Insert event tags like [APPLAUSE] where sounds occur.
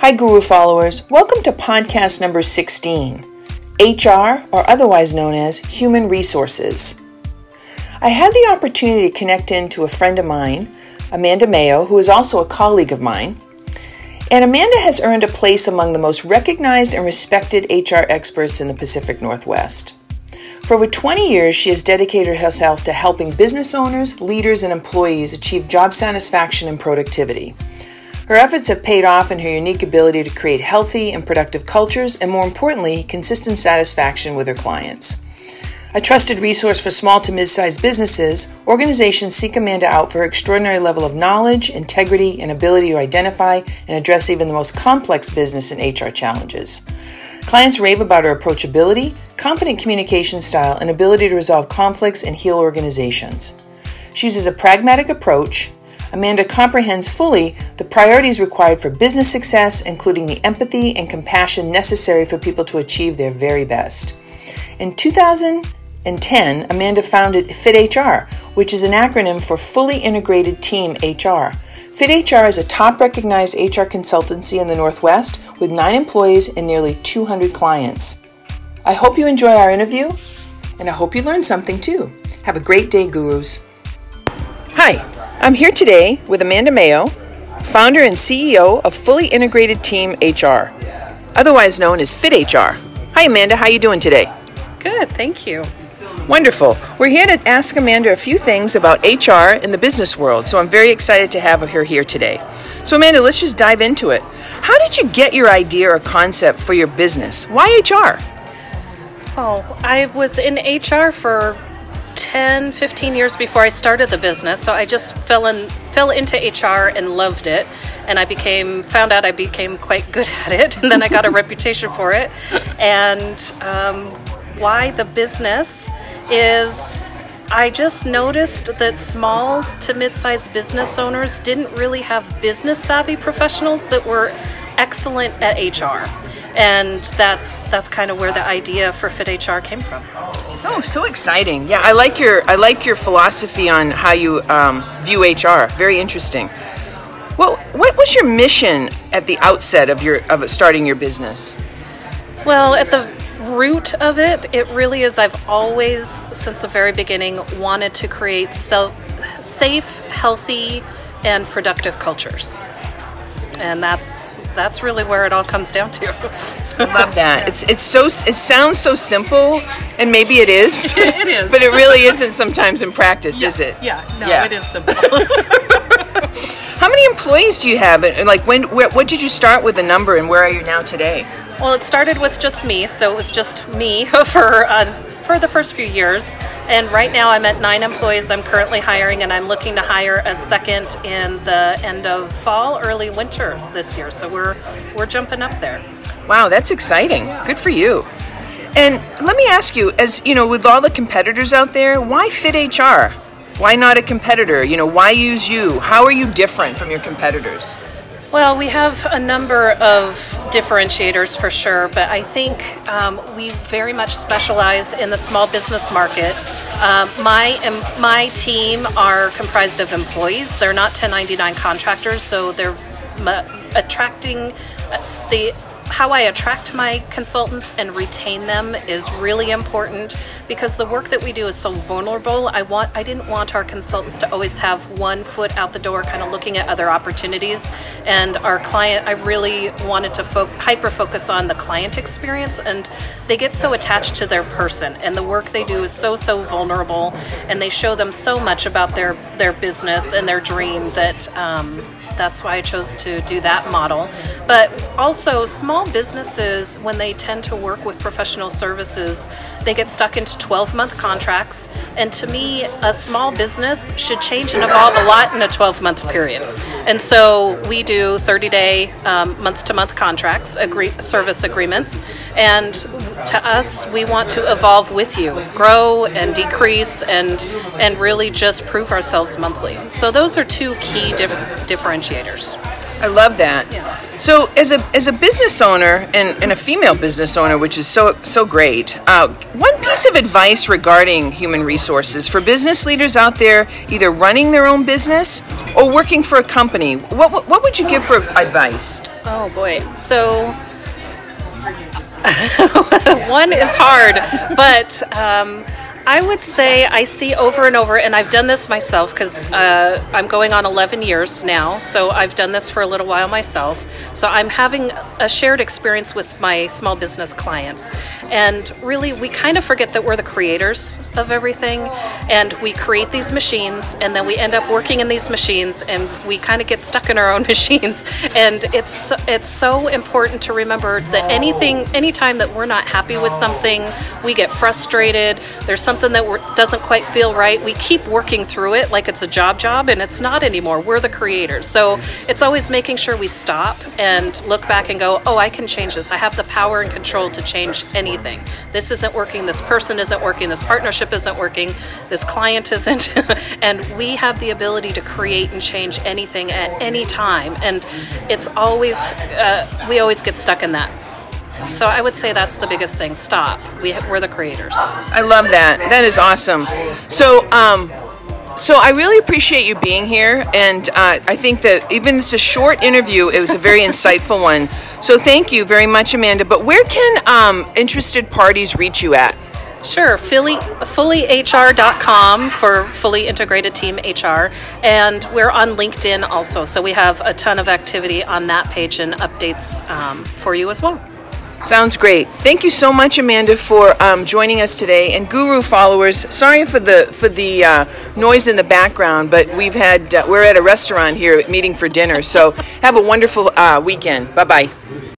Hi, Guru followers. Welcome to podcast number 16 HR, or otherwise known as Human Resources. I had the opportunity to connect in to a friend of mine, Amanda Mayo, who is also a colleague of mine. And Amanda has earned a place among the most recognized and respected HR experts in the Pacific Northwest. For over 20 years, she has dedicated herself to helping business owners, leaders, and employees achieve job satisfaction and productivity. Her efforts have paid off in her unique ability to create healthy and productive cultures, and more importantly, consistent satisfaction with her clients. A trusted resource for small to mid sized businesses, organizations seek Amanda out for her extraordinary level of knowledge, integrity, and ability to identify and address even the most complex business and HR challenges. Clients rave about her approachability, confident communication style, and ability to resolve conflicts and heal organizations. She uses a pragmatic approach. Amanda comprehends fully the priorities required for business success, including the empathy and compassion necessary for people to achieve their very best. In 2010, Amanda founded FitHR, which is an acronym for Fully Integrated Team HR. FitHR is a top recognized HR consultancy in the Northwest with nine employees and nearly 200 clients. I hope you enjoy our interview, and I hope you learned something too. Have a great day, gurus. Hi, I'm here today with Amanda Mayo, founder and CEO of Fully Integrated Team HR, otherwise known as Fit HR. Hi, Amanda. How are you doing today? Good, thank you. Wonderful. We're here to ask Amanda a few things about HR in the business world, so I'm very excited to have her here today. So, Amanda, let's just dive into it. How did you get your idea or concept for your business? Why HR? Oh, I was in HR for 10, 15 years before I started the business, so I just fell in fell into HR and loved it, and I became found out I became quite good [LAUGHS] at it, and then I got a reputation for it. And um, why the business is I just noticed that small to mid sized business owners didn't really have business savvy professionals that were excellent at HR. And that's that's kind of where the idea for Fit HR came from. Oh, so exciting! Yeah, I like your I like your philosophy on how you um, view HR. Very interesting. Well, what was your mission at the outset of your of starting your business? Well, at the root of it, it really is I've always, since the very beginning, wanted to create safe, healthy, and productive cultures. And that's that's really where it all comes down to. I love that. [LAUGHS] It's it's so it sounds so simple, and maybe it is. [LAUGHS] it is, [LAUGHS] but it really isn't sometimes in practice, yeah. is it? Yeah, no, yeah. it is simple. How many employees do you have? Like, when where, what did you start with the number, and where are you now today? Well, it started with just me, so it was just me for uh, for the first few years. And right now, I'm at nine employees. I'm currently hiring, and I'm looking to hire a second in the end of fall, early winter this year. So we're we're jumping up there. Wow, that's exciting. Good for you. And let me ask you, as you know, with all the competitors out there, why Fit HR? Why not a competitor? You know, why use you? How are you different from your competitors? Well, we have a number of differentiators for sure, but I think um, we very much specialize in the small business market. Um, my my team are comprised of employees. They're not 1099 contractors, so they're attracting uh, the how I attract my consultants and retain them is really important because the work that we do is so vulnerable. I want I didn't want our consultants to always have one foot out the door kind of looking at other opportunities and our client I really wanted to fo- hyper focus on the client experience and they get so attached to their person and the work they do is so so vulnerable and they show them so much about their their business and their dream that um, that's why I chose to do that model. But also, small businesses, when they tend to work with professional services, they get stuck into 12 month contracts. And to me, a small business should change and evolve a lot in a 12 month period. And so we do 30 day, um, month to month contracts, agree- service agreements. And to us, we want to evolve with you, grow and decrease, and, and really just prove ourselves monthly. So those are two key dif- differentiators. I love that. Yeah. So, as a as a business owner and, and a female business owner, which is so so great, uh, one piece of advice regarding human resources for business leaders out there, either running their own business or working for a company, what what, what would you give for advice? Oh boy. So [LAUGHS] one is hard, but um, I would say I see over and over, and I've done this myself because uh, I'm going on 11 years now, so I've done this for a little while myself. So I'm having a shared experience with my small business clients. And really, we kind of forget that we're the creators of everything, and we create these machines, and then we end up working in these machines, and we kind of get stuck in our own [LAUGHS] machines. And it's it's so important to remember that anything, anytime that we're not happy with something, we get frustrated. There's something that doesn't quite feel right, we keep working through it like it's a job job, and it's not anymore. We're the creators. So it's always making sure we stop and look back and go, oh, I can change this. I have the power and control to change anything. This isn't working. This person isn't working. This partnership isn't working. This client isn't. [LAUGHS] and we have the ability to create and change anything at any time. And it's always, uh, we always get stuck in that so I would say that's the biggest thing. Stop. We, we're the creators. I love that. That is awesome. So, um, so I really appreciate you being here, and uh, I think that even it's a short interview, it was a very insightful one. So thank you very much, Amanda. But where can um, interested parties reach you at? Sure, Fully, fullyhr.com for fully integrated team HR. And we're on LinkedIn also. So we have a ton of activity on that page and updates um, for you as well. Sounds great. Thank you so much, Amanda, for um, joining us today. And Guru followers, sorry for the for the uh, noise in the background, but we've had uh, we're at a restaurant here meeting for dinner. So have a wonderful uh, weekend. Bye bye.